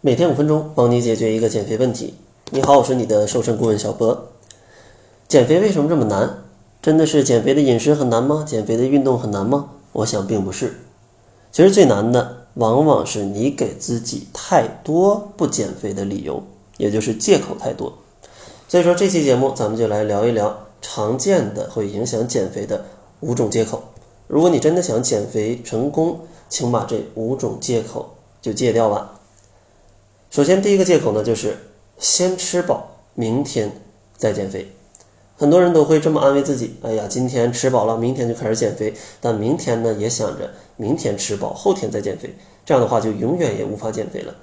每天五分钟，帮你解决一个减肥问题。你好，我是你的瘦身顾问小波。减肥为什么这么难？真的是减肥的饮食很难吗？减肥的运动很难吗？我想并不是。其实最难的，往往是你给自己太多不减肥的理由，也就是借口太多。所以说这期节目，咱们就来聊一聊常见的会影响减肥的五种借口。如果你真的想减肥成功，请把这五种借口就戒掉吧。首先，第一个借口呢，就是先吃饱，明天再减肥。很多人都会这么安慰自己：哎呀，今天吃饱了，明天就开始减肥。但明天呢，也想着明天吃饱，后天再减肥。这样的话，就永远也无法减肥了。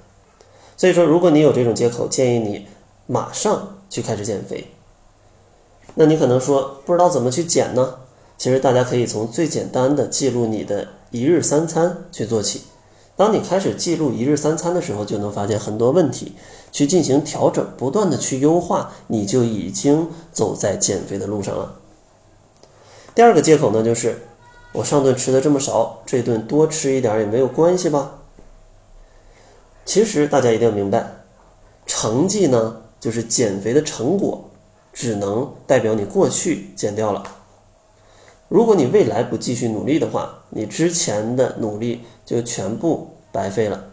所以说，如果你有这种借口，建议你马上去开始减肥。那你可能说，不知道怎么去减呢？其实大家可以从最简单的记录你的一日三餐去做起。当你开始记录一日三餐的时候，就能发现很多问题，去进行调整，不断的去优化，你就已经走在减肥的路上了。第二个借口呢，就是我上顿吃的这么少，这顿多吃一点也没有关系吧？其实大家一定要明白，成绩呢，就是减肥的成果，只能代表你过去减掉了。如果你未来不继续努力的话，你之前的努力就全部白费了。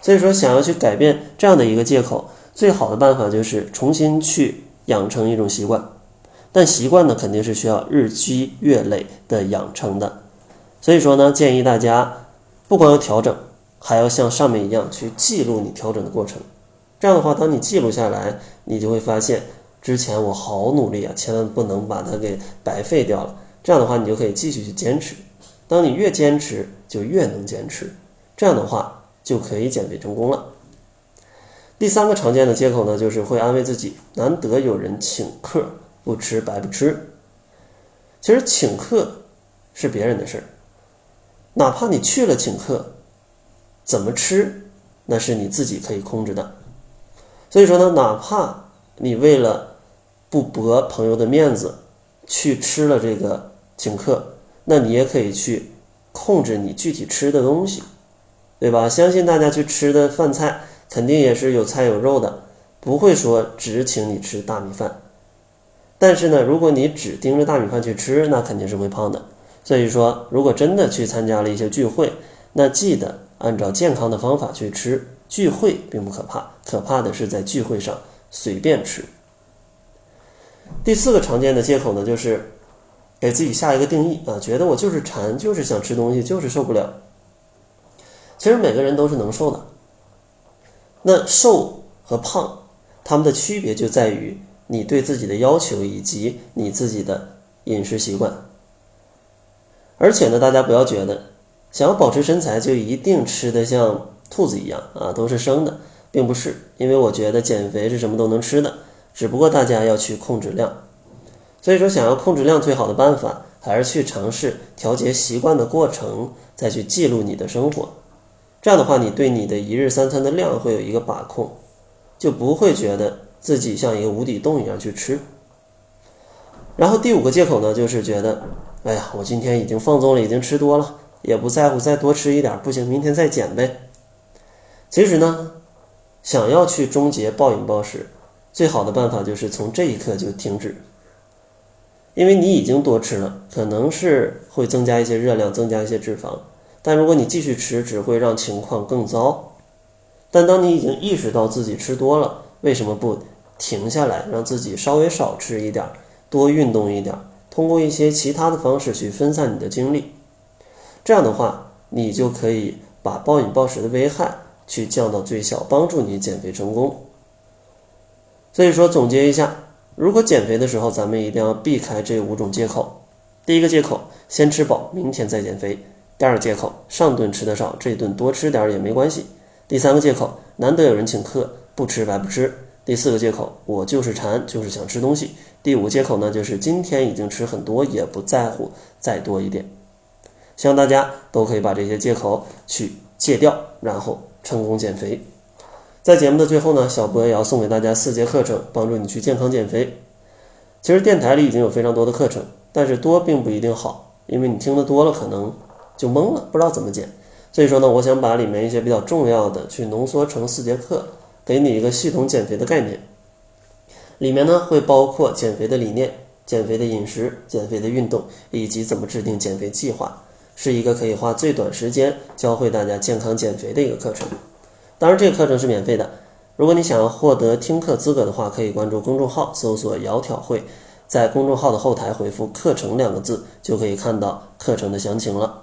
所以说，想要去改变这样的一个借口，最好的办法就是重新去养成一种习惯。但习惯呢，肯定是需要日积月累的养成的。所以说呢，建议大家不光要调整，还要像上面一样去记录你调整的过程。这样的话，当你记录下来，你就会发现之前我好努力啊，千万不能把它给白费掉了。这样的话，你就可以继续去坚持。当你越坚持，就越能坚持。这样的话，就可以减肥成功了。第三个常见的借口呢，就是会安慰自己：难得有人请客，不吃白不吃。其实请客是别人的事儿，哪怕你去了请客，怎么吃那是你自己可以控制的。所以说呢，哪怕你为了不驳朋友的面子去吃了这个。请客，那你也可以去控制你具体吃的东西，对吧？相信大家去吃的饭菜肯定也是有菜有肉的，不会说只请你吃大米饭。但是呢，如果你只盯着大米饭去吃，那肯定是会胖的。所以说，如果真的去参加了一些聚会，那记得按照健康的方法去吃。聚会并不可怕，可怕的是在聚会上随便吃。第四个常见的借口呢，就是。给自己下一个定义啊，觉得我就是馋，就是想吃东西，就是受不了。其实每个人都是能瘦的。那瘦和胖，他们的区别就在于你对自己的要求以及你自己的饮食习惯。而且呢，大家不要觉得想要保持身材就一定吃的像兔子一样啊，都是生的，并不是。因为我觉得减肥是什么都能吃的，只不过大家要去控制量。所以说，想要控制量，最好的办法还是去尝试调节习惯的过程，再去记录你的生活。这样的话，你对你的一日三餐的量会有一个把控，就不会觉得自己像一个无底洞一样去吃。然后第五个借口呢，就是觉得，哎呀，我今天已经放纵了，已经吃多了，也不在乎再多吃一点，不行，明天再减呗。其实呢，想要去终结暴饮暴食，最好的办法就是从这一刻就停止。因为你已经多吃了，可能是会增加一些热量，增加一些脂肪，但如果你继续吃，只会让情况更糟。但当你已经意识到自己吃多了，为什么不停下来，让自己稍微少吃一点，多运动一点，通过一些其他的方式去分散你的精力？这样的话，你就可以把暴饮暴食的危害去降到最小，帮助你减肥成功。所以说，总结一下。如果减肥的时候，咱们一定要避开这五种借口。第一个借口，先吃饱，明天再减肥；第二个借口，上顿吃的少，这顿多吃点也没关系；第三个借口，难得有人请客，不吃白不吃；第四个借口，我就是馋，就是想吃东西；第五借口呢，就是今天已经吃很多，也不在乎再多一点。希望大家都可以把这些借口去戒掉，然后成功减肥。在节目的最后呢，小博也要送给大家四节课程，帮助你去健康减肥。其实电台里已经有非常多的课程，但是多并不一定好，因为你听得多了，可能就懵了，不知道怎么减。所以说呢，我想把里面一些比较重要的去浓缩成四节课，给你一个系统减肥的概念。里面呢会包括减肥的理念、减肥的饮食、减肥的运动，以及怎么制定减肥计划，是一个可以花最短时间教会大家健康减肥的一个课程。当然，这个课程是免费的。如果你想要获得听课资格的话，可以关注公众号，搜索“窈窕会”，在公众号的后台回复“课程”两个字，就可以看到课程的详情了。